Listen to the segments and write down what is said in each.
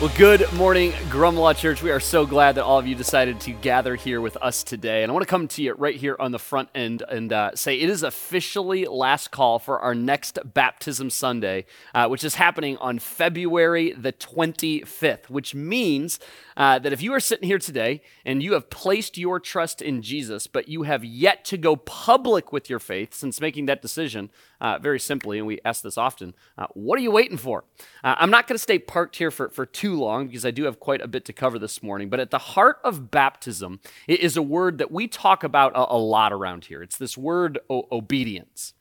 Well, good morning, Grumlaw Church. We are so glad that all of you decided to gather here with us today. And I want to come to you right here on the front end and uh, say it is officially last call for our next Baptism Sunday, uh, which is happening on February the 25th, which means uh, that if you are sitting here today and you have placed your trust in Jesus, but you have yet to go public with your faith since making that decision, uh, very simply, and we ask this often, uh, what are you waiting for? Uh, I'm not going to stay parked here for, for too long because I do have quite a bit to cover this morning, but at the heart of baptism is a word that we talk about a, a lot around here. It's this word o- obedience.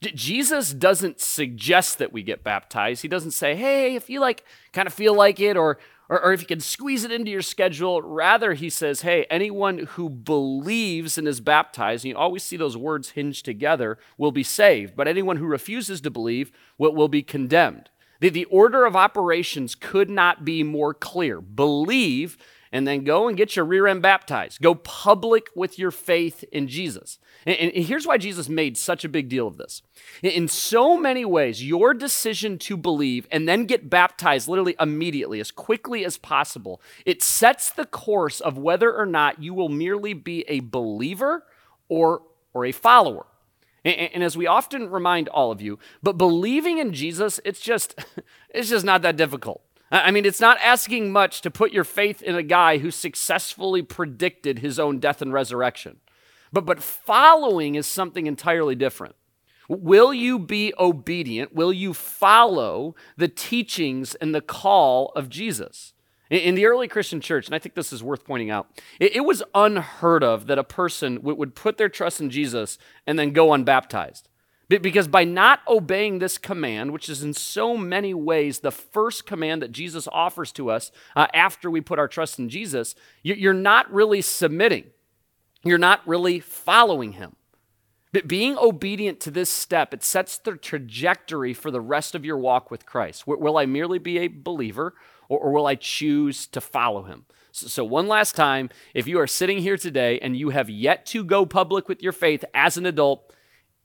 Jesus doesn't suggest that we get baptized. He doesn't say, hey, if you like kind of feel like it or or, or if you can squeeze it into your schedule. Rather, he says, hey, anyone who believes and is baptized, and you always see those words hinged together, will be saved. But anyone who refuses to believe will, will be condemned. The, the order of operations could not be more clear. Believe and then go and get your rear end baptized. Go public with your faith in Jesus. And, and, here's why Jesus made such a big deal of this. In so many ways, your decision to believe and then get baptized literally immediately, as quickly as possible, it sets the course of whether or not you will merely be a believer or, or a follower. And as we often remind all of you, but believing in Jesus, it's just, it's just not that difficult. I mean, it's not asking much to put your faith in a guy who successfully predicted his own death and resurrection. But, but following is something entirely different. Will you be obedient? Will you follow the teachings and the call of Jesus? In the early Christian church, and I think this is worth pointing out, it, was unheard of that a person would put their trust in Jesus and then go unbaptized. Because by not obeying this command, which is in so many ways the first command that Jesus offers to us uh, after we put our trust in Jesus, you're not really submitting. You're not really following him. But being obedient to this step, it sets the trajectory for the rest of your walk with Christ. Will I merely be a believer or, will I choose to follow him? So, one last time, if you are sitting here today and you have yet to go public with your faith as an adult,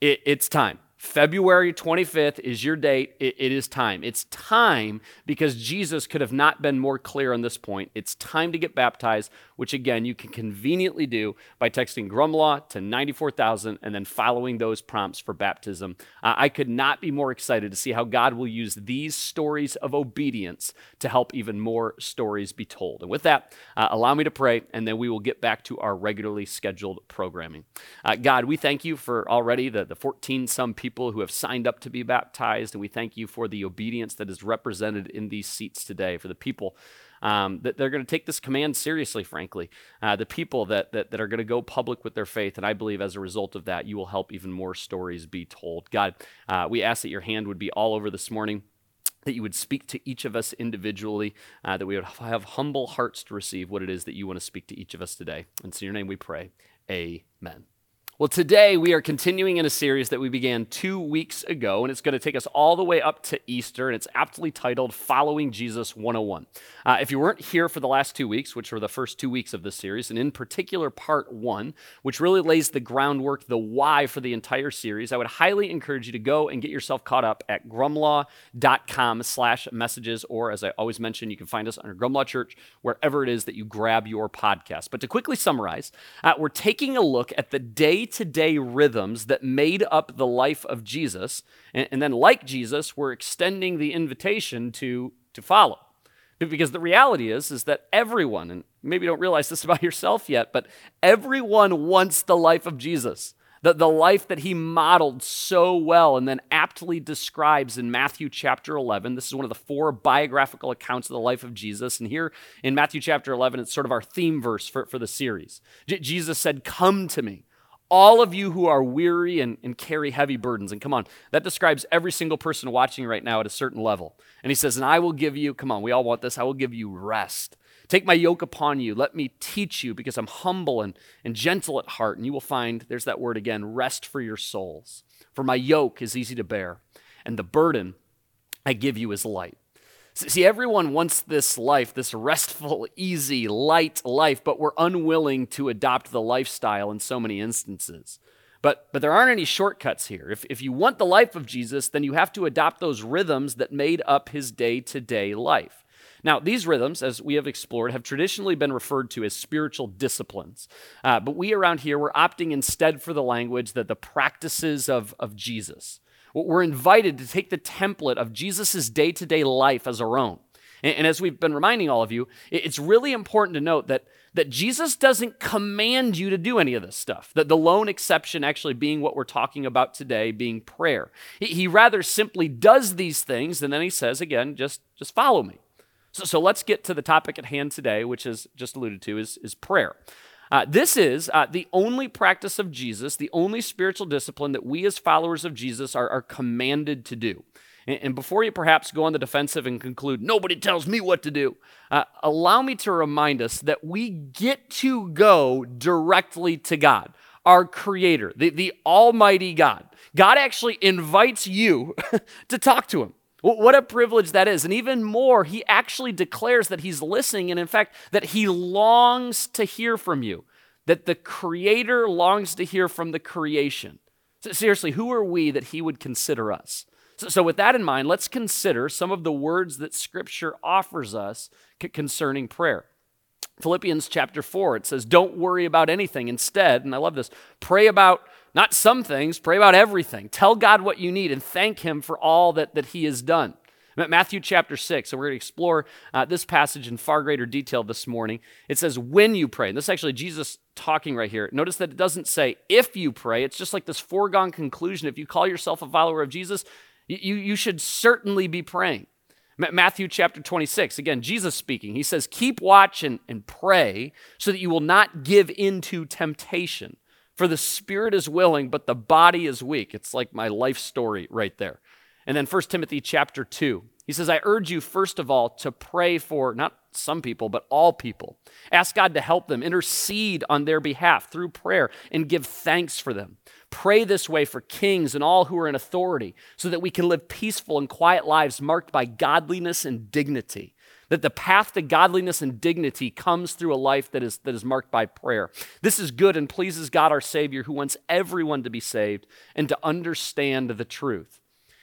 it, it's time. February 25th is your date. It, it is time. It's time because Jesus could have not been more clear on this point. It's time to get baptized, which again, you can conveniently do by texting Grumlaw to 94,000 and then following those prompts for baptism. Uh, I could not be more excited to see how God will use these stories of obedience to help even more stories be told. And with that, uh, allow me to pray, and then we will get back to our regularly scheduled programming. Uh, God, we thank you for already the, the 14 some people people who have signed up to be baptized, and we thank you for the obedience that is represented in these seats today, for the people um, that they're going to take this command seriously, frankly. Uh, the people that, that, that are going to go public with their faith. And I believe as a result of that, you will help even more stories be told. God, uh, we ask that your hand would be all over this morning. That you would speak to each of us individually, uh, that we would have humble hearts to receive what it is that you want to speak to each of us today. And in your name we pray. Amen. Well, today we are continuing in a series that we began two weeks ago, and it's going to take us all the way up to Easter, and it's aptly titled Following Jesus 101. Uh, if you weren't here for the last two weeks, which were the first two weeks of this series, and in particular part one, which really lays the groundwork, the why for the entire series, I would highly encourage you to go and get yourself caught up at grumlaw.com slash messages, or as I always mention, you can find us under Grumlaw Church, wherever it is that you grab your podcast. But to quickly summarize, uh, we're taking a look at the day to day rhythms that made up the life of Jesus. And, and, then, like Jesus, we're extending the invitation to, to follow. Because the reality is, is that everyone, and maybe you don't realize this about yourself yet, but everyone wants the life of Jesus. The, the life that he modeled so well and then aptly describes in Matthew chapter 11. This is one of the four biographical accounts of the life of Jesus. And here in Matthew chapter 11, it's sort of our theme verse for, for the series. J- Jesus said, Come to me all of you who are weary and, and carry heavy burdens. And come on, that describes every single person watching right now at a certain level. And he says, And I will give you, come on, we all want this, I will give you rest. Take my yoke upon you. Let me teach you, because I'm humble and, and gentle at heart. And you will find, there's that word again, rest for your souls. For my yoke is easy to bear, and the burden I give you is light. See, everyone wants this life, this restful, easy, light life, but we're unwilling to adopt the lifestyle in so many instances. But, but there aren't any shortcuts here. If, if you want the life of Jesus, then you have to adopt those rhythms that made up his day to day life. Now, these rhythms, as we have explored, have traditionally been referred to as spiritual disciplines. Uh, but we around here, we're opting instead for the language that the practices of, of Jesus. We're invited to take the template of Jesus' day to day life as our own. And, as we've been reminding all of you, it's really important to note that, that Jesus doesn't command you to do any of this stuff. That the lone exception actually being what we're talking about today, being prayer. He, he rather simply does these things, and then he says again, just, just follow me. So, so let's get to the topic at hand today, which is just alluded to, is, is prayer. Uh, this is uh, the only practice of Jesus, the only spiritual discipline that we as followers of Jesus are, are commanded to do. And, and, before you perhaps go on the defensive and conclude, nobody tells me what to do, uh, allow me to remind us that we get to go directly to God, our Creator, the, the Almighty God. God actually invites you to talk to Him. What a privilege that is. And even more, he actually declares that he's listening and, in fact, that he longs to hear from you, that the Creator longs to hear from the creation. So seriously, who are we that he would consider us? So, so, with that in mind, let's consider some of the words that Scripture offers us concerning prayer. Philippians chapter 4, it says, Don't worry about anything. Instead, and I love this, pray about not some things, pray about everything. Tell God what you need and thank Him for all that, that He has done. Matthew chapter 6, So we're going to explore uh, this passage in far greater detail this morning. It says, when you pray. And this is actually Jesus talking right here. Notice that it doesn't say if you pray. It's just like this foregone conclusion. If you call yourself a follower of Jesus, you, you should certainly be praying. Matthew chapter 26, again, Jesus speaking. He says, Keep watch and, and pray so that you will not give in to temptation. For the spirit is willing, but the body is weak. It's like my life story right there. And then 1 Timothy chapter 2. He says, I urge you, first of all, to pray for not some people, but all people. Ask God to help them, intercede on their behalf through prayer, and give thanks for them. Pray this way for kings and all who are in authority, so that we can live peaceful and quiet lives marked by godliness and dignity that the path to godliness and dignity comes through a life that is, that is marked by prayer. This is good and pleases God our Savior, who wants everyone to be saved and to understand the truth.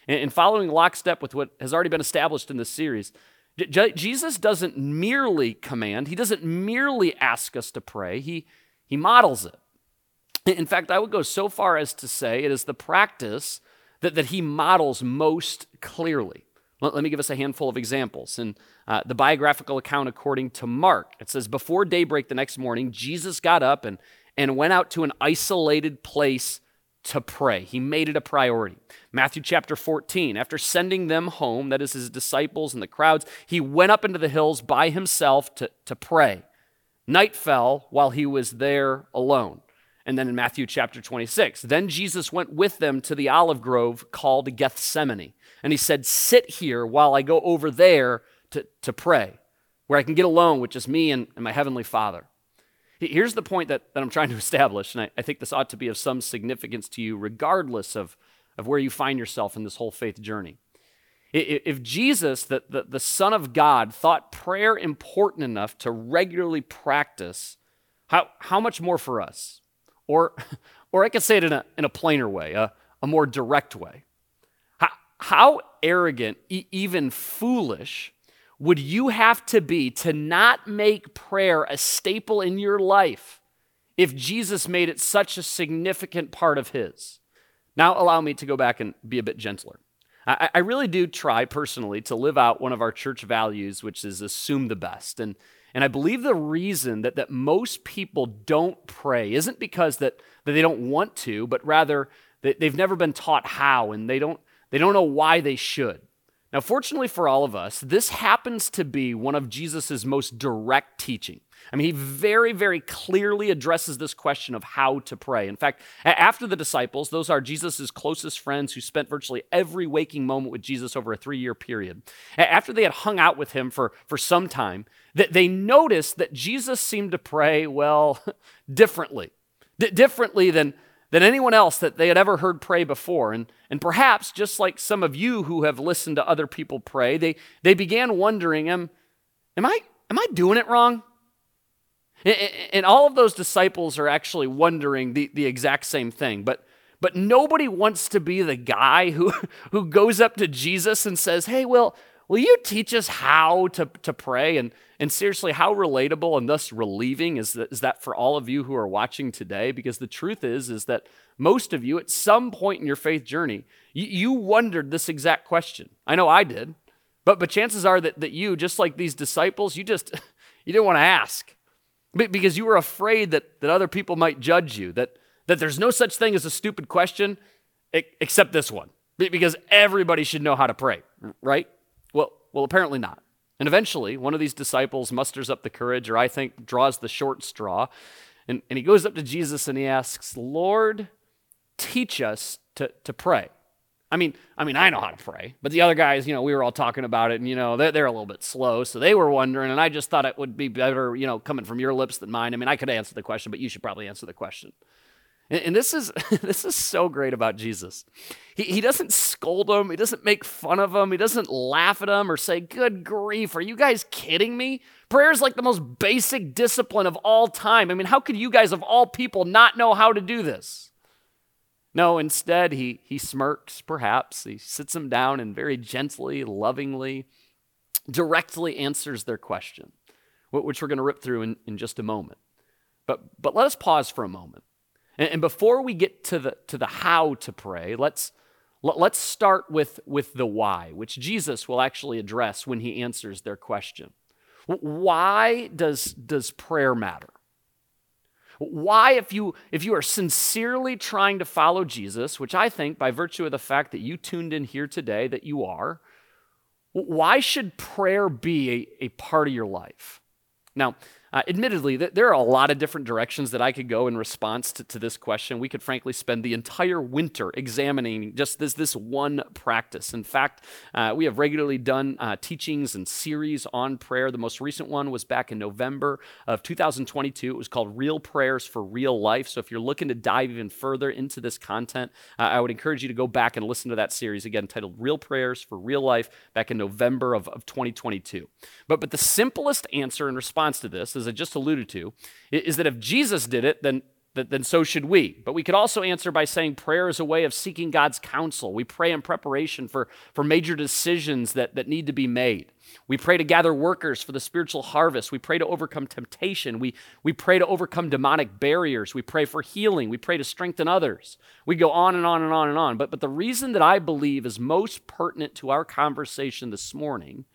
And, and following lockstep with what has already been established in this series, J- Jesus doesn't merely command, he doesn't merely ask us to pray, he, he models it. In fact, I would go so far as to say it is the practice that, that he models most clearly. Let, let me give us a handful of examples. In uh, the biographical account, according to Mark, it says, Before daybreak the next morning, Jesus got up and, and went out to an isolated place to pray. He made it a priority. Matthew chapter 14, after sending them home, that is his disciples and the crowds, he went up into the hills by himself to, to pray. Night fell while he was there alone. And then in Matthew chapter 26, then Jesus went with them to the olive grove called Gethsemane. And he said, Sit here while I go over there to, to pray, where I can get alone with just me and, and my heavenly Father. Here's the point that, that I'm trying to establish, and I, I think this ought to be of some significance to you, regardless of, of where you find yourself in this whole faith journey. If Jesus, the, the, the Son of God, thought prayer important enough to regularly practice, how, how much more for us? Or, or I could say it in a, in a plainer way, a, a more direct way. How, how arrogant, e- even foolish, would you have to be to not make prayer a staple in your life if Jesus made it such a significant part of his? Now, allow me to go back and be a bit gentler. I, I really do try personally to live out one of our church values, which is assume the best. And and I believe the reason that, that most people don't pray isn't because that, that they don't want to, but rather that they've never been taught how and they don't, they don't know why they should. Now, fortunately for all of us, this happens to be one of Jesus' most direct teaching. I mean, he very, very clearly addresses this question of how to pray. In fact, after the disciples, those are Jesus' closest friends who spent virtually every waking moment with Jesus over a three year period. After they had hung out with him for, for some time, that they noticed that Jesus seemed to pray, well, differently. D- differently than, than anyone else that they had ever heard pray before. And, and perhaps, just like some of you who have listened to other people pray, they, they began wondering, am, am, I, am I doing it wrong? And all of those disciples are actually wondering the, the exact same thing. But, but nobody wants to be the guy who, who goes up to Jesus and says, Hey, well, will you teach us how to, to pray? And, and seriously, how relatable and thus relieving is that, is that for all of you who are watching today? Because the truth is, is that most of you, at some point in your faith journey, you, you wondered this exact question. I know I did. But, but chances are that, that you, just like these disciples, you just you didn't want to ask because you were afraid that, that other people might judge you, that, that there's no such thing as a stupid question except this one, because everybody should know how to pray, right? Well, well, apparently not. And eventually, one of these disciples musters up the courage, or I think draws the short straw, and, and he goes up to Jesus and he asks, Lord, teach us to, to pray. I mean, I mean, I know how to pray, but the other guys, you know, we were all talking about it, and you know, they're, they're a little bit slow, so they were wondering, and I just thought it would be better, you know, coming from your lips than mine. I mean, I could answer the question, but you should probably answer the question. And, and this is this is so great about Jesus. He, he doesn't scold them, he doesn't make fun of them, he doesn't laugh at them or say, "Good grief, are you guys kidding me?" Prayer is like the most basic discipline of all time. I mean, how could you guys of all people not know how to do this? No, instead, he, he smirks, perhaps. He sits them down and very gently, lovingly, directly answers their question, which we're going to rip through in, in just a moment. But, but let us pause for a moment. And, and before we get to the, to the how to pray, let's, let, let's start with, with the why, which Jesus will actually address when he answers their question. Why does, does prayer matter? Why, if you, if you are sincerely trying to follow Jesus, which I think by virtue of the fact that you tuned in here today that you are, why should prayer be a, a part of your life? Now, uh, admittedly, th- there are a lot of different directions that I could go in response to, to this question. We could frankly spend the entire winter examining just this, this one practice. In fact, uh, we have regularly done uh, teachings and series on prayer. The most recent one was back in November of 2022. It was called Real Prayers for Real Life. So if you're looking to dive even further into this content, uh, I would encourage you to go back and listen to that series again, titled Real Prayers for Real Life, back in November of, of 2022. But, but the simplest answer in response to this as I just alluded to, is that if Jesus did it, then then so should we. But we could also answer by saying prayer is a way of seeking God's counsel. We pray in preparation for, for major decisions that, that need to be made. We pray to gather workers for the spiritual harvest. We pray to overcome temptation. We, we pray to overcome demonic barriers. We pray for healing. We pray to strengthen others. We go on and on and on and on. But, but the reason that I believe is most pertinent to our conversation this morning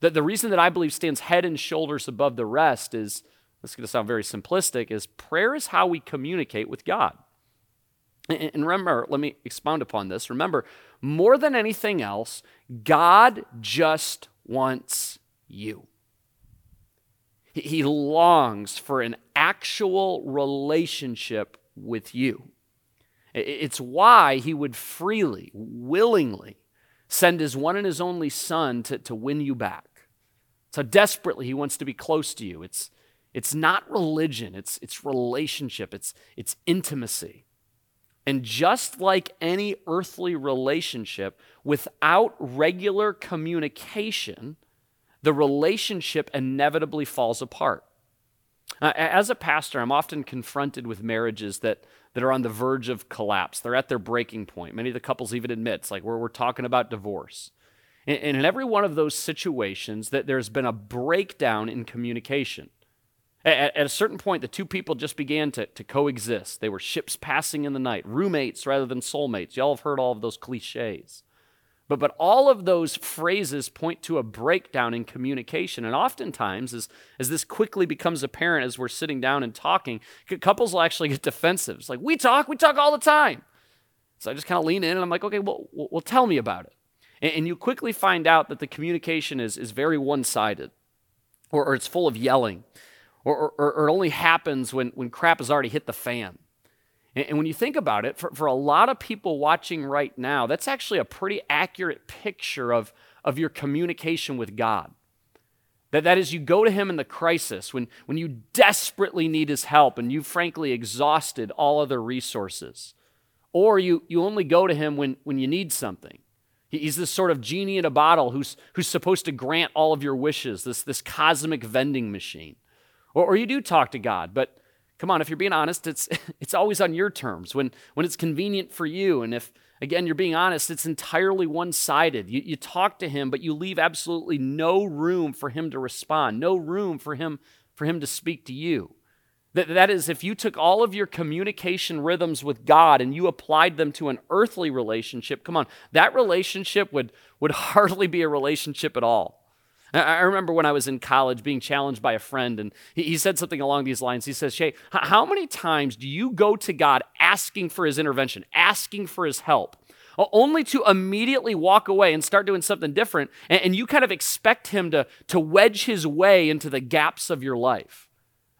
that the reason that I believe stands head and shoulders above the rest is this is going to sound very simplistic is prayer is how we communicate with God. And remember, let me expound upon this. Remember, more than anything else, God just wants you. He longs for an actual relationship with you. It's why he would freely, willingly send his one and his only son to, to win you back. It's how desperately he wants to be close to you. It's, it's not religion, it's, it's relationship, it's, it's intimacy. And just like any earthly relationship, without regular communication, the relationship inevitably falls apart. Uh, as a pastor, I'm often confronted with marriages that, that are on the verge of collapse. They're at their breaking point. Many of the couples even admit it's like where we're talking about divorce. And, and in every one of those situations, that there's been a breakdown in communication. At, at, a certain point, the two people just began to, to coexist. They were ships passing in the night, roommates rather than soulmates. Y'all have heard all of those cliches. But, but all of those phrases point to a breakdown in communication. And oftentimes, as, as this quickly becomes apparent as we're sitting down and talking, couples will actually get defensive. It's like, we talk, we talk all the time. So I just kind of lean in and I'm like, okay, well, well, tell me about it. And, and you quickly find out that the communication is, is very one sided, or, or, it's full of yelling, or, or, or, it only happens when, when crap has already hit the fan. And, when you think about it, for, for a lot of people watching right now, that's actually a pretty accurate picture of, of your communication with God. That, that is, you go to him in the crisis when, when you desperately need his help and you've frankly exhausted all other resources. Or you, you only go to him when, when you need something. He's this sort of genie in a bottle who's, who's supposed to grant all of your wishes, this, this cosmic vending machine. Or, or you do talk to God, but come on, if you're being honest, it's, it's always on your terms, when, when it's convenient for you. And if, again, you're being honest, it's entirely one sided. You, you talk to him, but you leave absolutely no room for him to respond, no room for him, for him to speak to you. That, that is, if you took all of your communication rhythms with God and you applied them to an earthly relationship, come on, that relationship would, would hardly be a relationship at all. I remember when I was in college being challenged by a friend, and he said something along these lines. He says, Shay, how many times do you go to God asking for his intervention, asking for his help, only to immediately walk away and start doing something different, and you kind of expect him to, to wedge his way into the gaps of your life?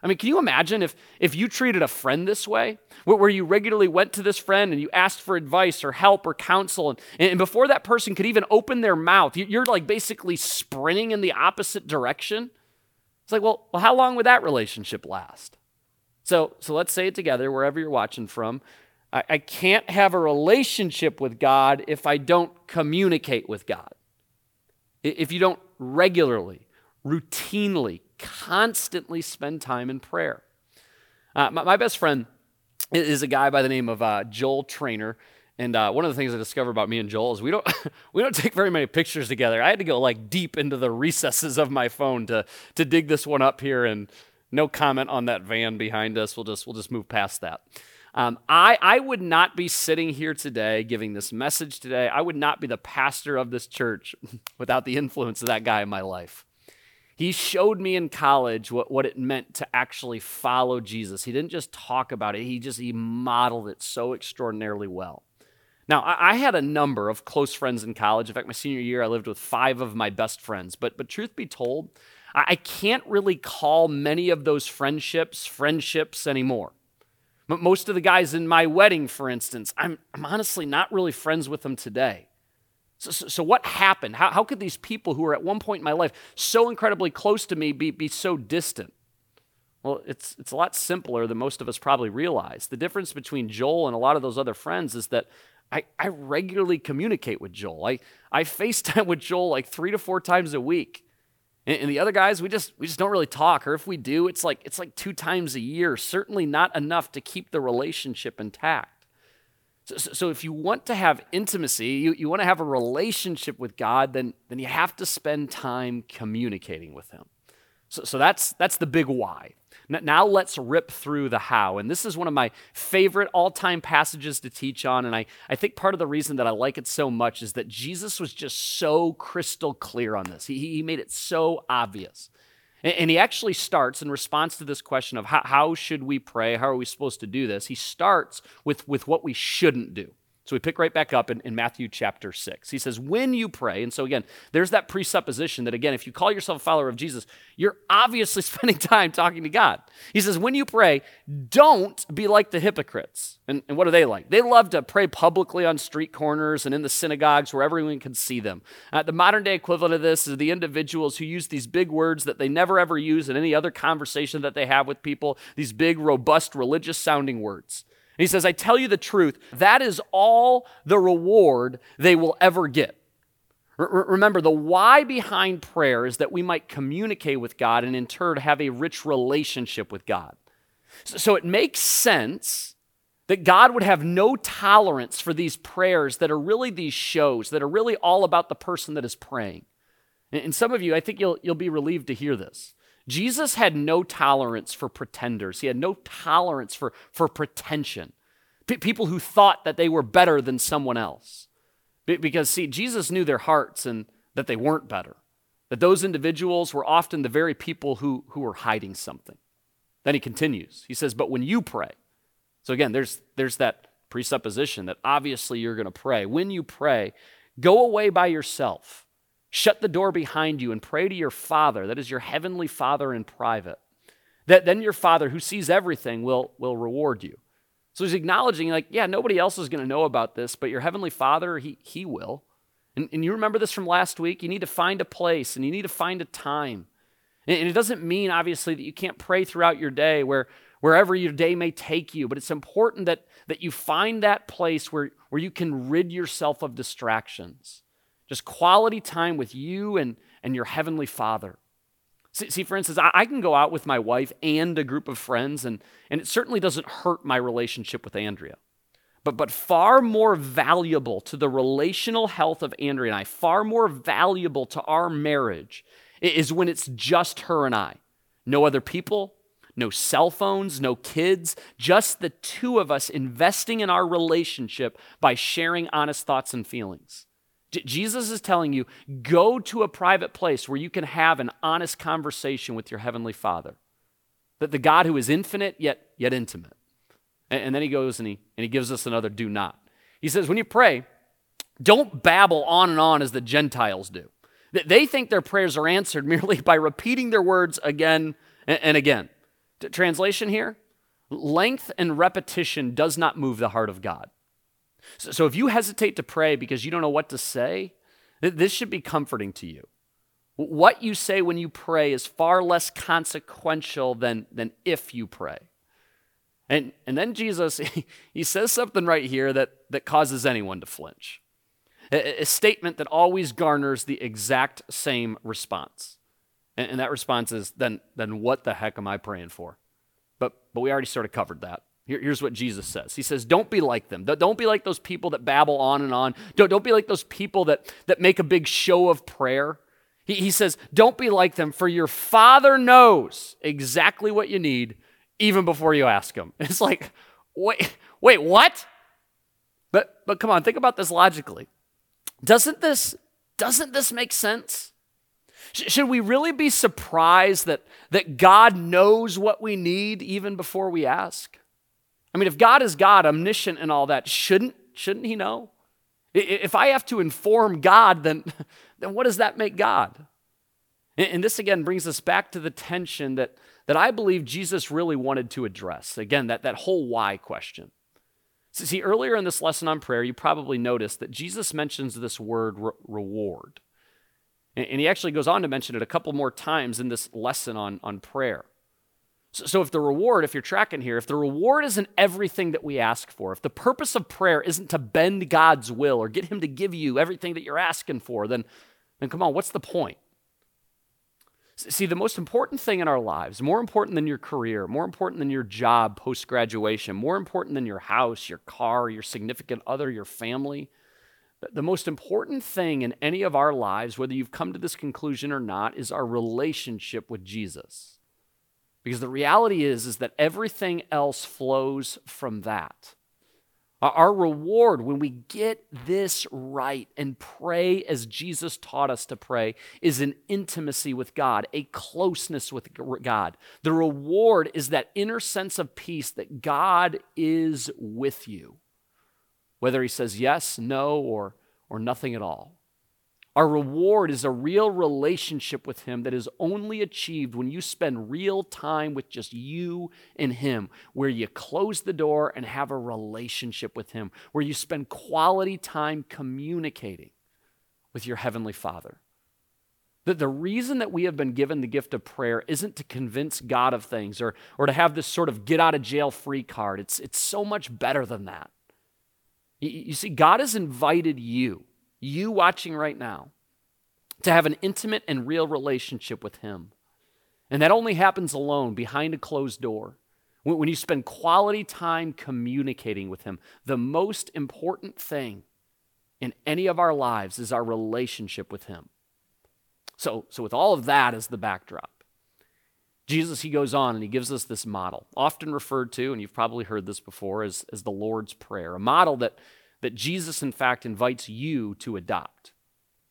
I mean, can you imagine if, if you treated a friend this way, where, you regularly went to this friend and you asked for advice or help or counsel, and, and before that person could even open their mouth, you're like basically sprinting in the opposite direction? It's like, well, well how long would that relationship last? So, so let's say it together, wherever you're watching from. I, I can't have a relationship with God if I don't communicate with God. If you don't regularly, routinely constantly spend time in prayer. Uh, my, my, best friend is a guy by the name of uh, Joel Trainer. And uh, one of the things I discovered about me and Joel is we don't we don't take very many pictures together. I had to go like deep into the recesses of my phone to to dig this one up here. And no comment on that van behind us. We'll just we'll just move past that. Um, I I would not be sitting here today giving this message today. I would not be the pastor of this church without the influence of that guy in my life. He showed me in college what, what it meant to actually follow Jesus. He didn't just talk about it, he just he modeled it so extraordinarily well. Now, I, I had a number of close friends in college. In fact, my senior year, I lived with five of my best friends. But, but truth be told, I, I can't really call many of those friendships friendships anymore. But most of the guys in my wedding, for instance, I'm, I'm honestly not really friends with them today. So, so, what happened? How, how could these people who were at one point in my life so incredibly close to me be, be so distant? Well, it's, it's a lot simpler than most of us probably realize. The difference between Joel and a lot of those other friends is that I, I regularly communicate with Joel. I, I FaceTime with Joel like three to four times a week. And, and the other guys, we just, we just don't really talk. Or if we do, it's like, it's like two times a year, certainly not enough to keep the relationship intact. So, so, if you want to have intimacy, you, you want to have a relationship with God, then, then you have to spend time communicating with Him. So, so that's, that's the big why. Now let's rip through the how. And this is one of my favorite all time passages to teach on. And I, I think part of the reason that I like it so much is that Jesus was just so crystal clear on this. He, he made it so obvious. And he actually starts in response to this question of how, how, should we pray? How are we supposed to do this? He starts with, with what we shouldn't do. So we pick right back up in, in, Matthew chapter 6. He says, When you pray, and so again, there's that presupposition that, again, if you call yourself a follower of Jesus, you're obviously spending time talking to God. He says, When you pray, don't be like the hypocrites. And, and what are they like? They love to pray publicly on street corners and in the synagogues where everyone can see them. Uh, the modern day equivalent of this is the individuals who use these big words that they never ever use in any other conversation that they have with people, these big, robust, religious sounding words. And he says, I tell you the truth, that is all the reward they will ever get. remember, the why behind prayer is that we might communicate with God and in turn have a rich relationship with God. So, it makes sense that God would have no tolerance for these prayers that are really these shows, that are really all about the person that is praying. And some of you, I think you'll, you'll be relieved to hear this. Jesus had no tolerance for pretenders. He had no tolerance for, for pretension. P- people who thought that they were better than someone else. B- because, see, Jesus knew their hearts and that they weren't better. That those individuals were often the very people who, who were hiding something. Then he continues. He says, But when you pray, so again, there's, there's that presupposition that obviously you're going to pray. When you pray, Go away by yourself. Shut the door behind you and pray to your Father, that is your heavenly Father in private. That then your Father, who sees everything, will, will reward you. So he's acknowledging, like, yeah, nobody else is going to know about this, but your heavenly Father, he, he will. And, and you remember this from last week? You need to find a place and you need to find a time. And, and it doesn't mean, obviously, that you can't pray throughout your day where, wherever your day may take you, but it's important that, that you find that place where, where you can rid yourself of distractions. Just quality time with you and, and your heavenly Father. See, see for instance, I, I, can go out with my wife and a group of friends, and, and it certainly doesn't hurt my relationship with Andrea. But, but far more valuable to the relational health of Andrea and I, far more valuable to our marriage, is when it's just her and I. No other people, no cell phones, no kids, just the two of us investing in our relationship by sharing honest thoughts and feelings. Jesus is telling you go to a private place where you can have an honest conversation with your heavenly Father. That the God who is infinite yet yet intimate. And, and then he goes and he and he gives us another do not. He says, when you pray, don't babble on and on as the Gentiles do. That they think their prayers are answered merely by repeating their words again and again. Translation here length and repetition does not move the heart of God. So, so if you hesitate to pray because you don't know what to say, this should be comforting to you. What you say when you pray is far less consequential than, than if you pray. And, and then Jesus, he says something right here that, that causes anyone to flinch. A, a statement that always garners the exact same response. And, and that response is, then, then what the heck am I praying for? But, but we already sort of covered that. Here, here's what Jesus says He says, Don't be like them. Don't be like those people that babble on and on. Don't, don't be like those people that, that make a big show of prayer. He, he says, Don't be like them, for your Father knows exactly what you need even before you ask Him. It's like, wait, wait, what? But, but come on, think about this logically. Doesn't this, doesn't this make sense? Should we really be surprised that, that God knows what we need even before we ask? I mean, if God is God, omniscient and all that, shouldn't, shouldn't he know? If I have to inform God, then, then what does that make God? And this again brings us back to the tension that, that I believe Jesus really wanted to address. Again, that, that whole why question. So see, earlier in this lesson on prayer, you probably noticed that Jesus mentions this word re- reward. And, and he actually goes on to mention it a couple more times in this lesson on, on prayer. So, if the reward, if you're tracking here, if the reward isn't everything that we ask for, if the purpose of prayer isn't to bend God's will or get Him to give you everything that you're asking for, then, then come on, what's the point? See, the most important thing in our lives, more important than your career, more important than your job post graduation, more important than your house, your car, your significant other, your family, the most important thing in any of our lives, whether you've come to this conclusion or not, is our relationship with Jesus. Because the reality is, is that everything else flows from that. Our reward when we get this right and pray as Jesus taught us to pray is an intimacy with God, a closeness with God. The reward is that inner sense of peace that God is with you, whether He says yes, no, or, or nothing at all. Our reward is a real relationship with Him that is only achieved when you spend real time with just you and Him, where you close the door and have a relationship with Him, where you spend quality time communicating with your Heavenly Father. That the reason that we have been given the gift of prayer isn't to convince God of things or, or to have this sort of get out of jail free card. It's, it's so much better than that. You, you see, God has invited you you watching right now, to have an intimate and real relationship with Him. And that only happens alone, behind a closed door. When you spend quality time communicating with Him, the most important thing in any of our lives is our relationship with Him. So, so with all of that as the backdrop, Jesus, he goes on and he gives us this model, often referred to, and you've probably heard this before, as, as the Lord's Prayer, a model that that Jesus, in fact, invites you to adopt.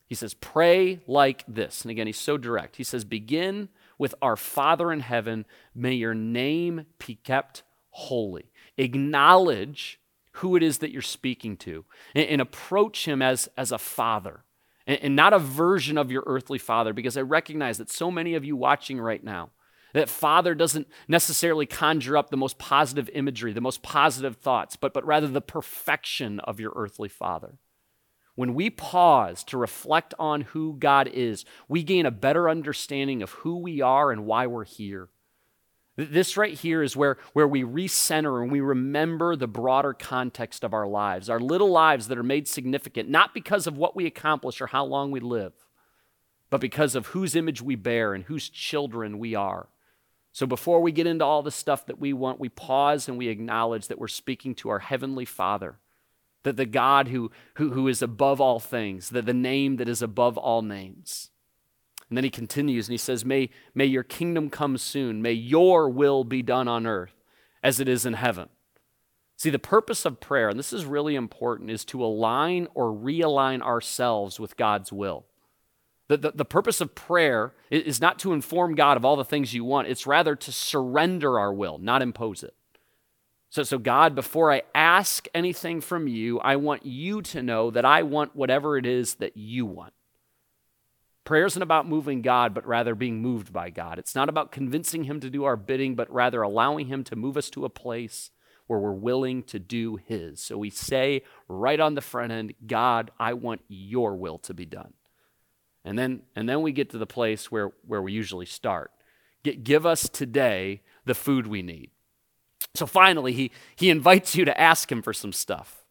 He says, Pray like this. And again, he's so direct. He says, Begin with our Father in heaven, may your name be kept holy. Acknowledge who it is that you're speaking to and, and approach him as, as a father and, and not a version of your earthly father, because I recognize that so many of you watching right now, that father doesn't necessarily conjure up the most positive imagery, the most positive thoughts, but, but rather the perfection of your earthly father. When we pause to reflect on who God is, we gain a better understanding of who we are and why we're here. This right here is where, where we recenter and we remember the broader context of our lives, our little lives that are made significant, not because of what we accomplish or how long we live, but because of whose image we bear and whose children we are. So before we get into all the stuff that we want, we pause and we acknowledge that we're speaking to our Heavenly Father, that the God who, who, who is above all things, that the name that is above all names. And then he continues and he says, may, may your kingdom come soon. May your will be done on earth as it is in heaven. See, the purpose of prayer, and this is really important, is to align or realign ourselves with God's will. The, the, the, purpose of prayer is not to inform God of all the things you want, it's rather to surrender our will, not impose it. So, so, God, before I ask anything from you, I want you to know that I want whatever it is that you want. Prayer isn't about moving God, but rather being moved by God. It's not about convincing Him to do our bidding, but rather allowing Him to move us to a place where we're willing to do His. So we say right on the front end, God, I want your will to be done. And then, and then we get to the place where, where we usually start. Get, give us today the food we need. So finally, he, he invites you to ask him for some stuff.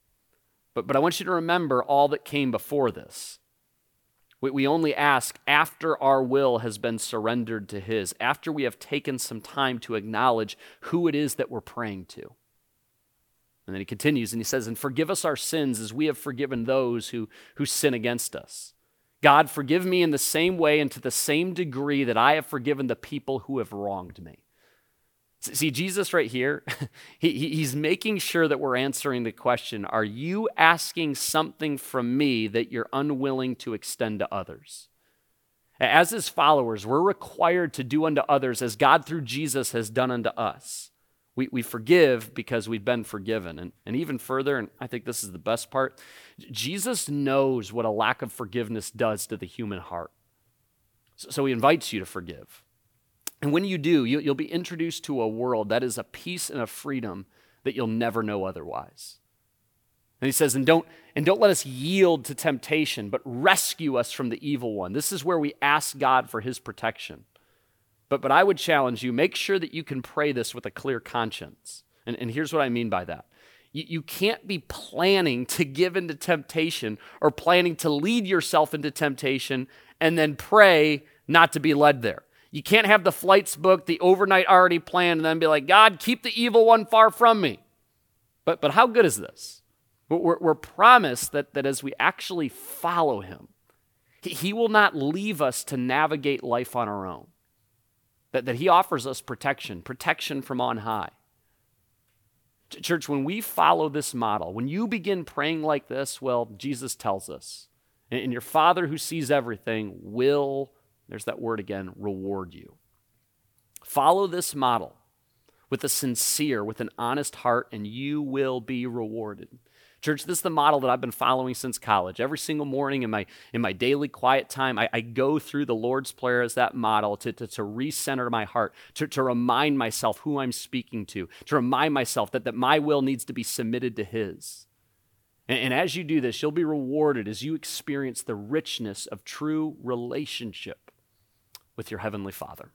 But, but I want you to remember all that came before this. We, we only ask after our will has been surrendered to His, after we have taken some time to acknowledge who it is that we're praying to. And then he continues and he says, And forgive us our sins as we have forgiven those who, who sin against us. God, forgive me in the same way and to the same degree that I have forgiven the people who have wronged me. See, Jesus right here, he, he's making sure that we're answering the question Are you asking something from me that you're unwilling to extend to others? As his followers, we're required to do unto others as God through Jesus has done unto us. We, we forgive because we've been forgiven. And, and even further, and I think this is the best part, Jesus knows what a lack of forgiveness does to the human heart. So, so he invites you to forgive. And when you do, you'll be introduced to a world that is a peace and a freedom that you'll never know otherwise. And he says, and don't, and don't let us yield to temptation, but rescue us from the evil one. This is where we ask God for his protection. But, but I would challenge you make sure that you can pray this with a clear conscience. And, and here's what I mean by that you, you can't be planning to give into temptation or planning to lead yourself into temptation and then pray not to be led there. You can't have the flights booked, the overnight already planned, and then be like, God, keep the evil one far from me. But, but how good is this? We're, we're promised that, that as we actually follow him, he, he will not leave us to navigate life on our own. That, that he offers us protection, protection from on high. Church, when we follow this model, when you begin praying like this, well, Jesus tells us, and your Father who sees everything will there's that word again, reward you. Follow this model with a sincere, with an honest heart, and you will be rewarded. Church, this is the model that I've been following since college. Every single morning in my in my daily quiet time, I, I go through the Lord's Prayer as that model to, to, to recenter my heart, to, to remind myself who I'm speaking to, to remind myself that, that my will needs to be submitted to His. And, and as you do this, you'll be rewarded as you experience the richness of true relationship with your Heavenly Father.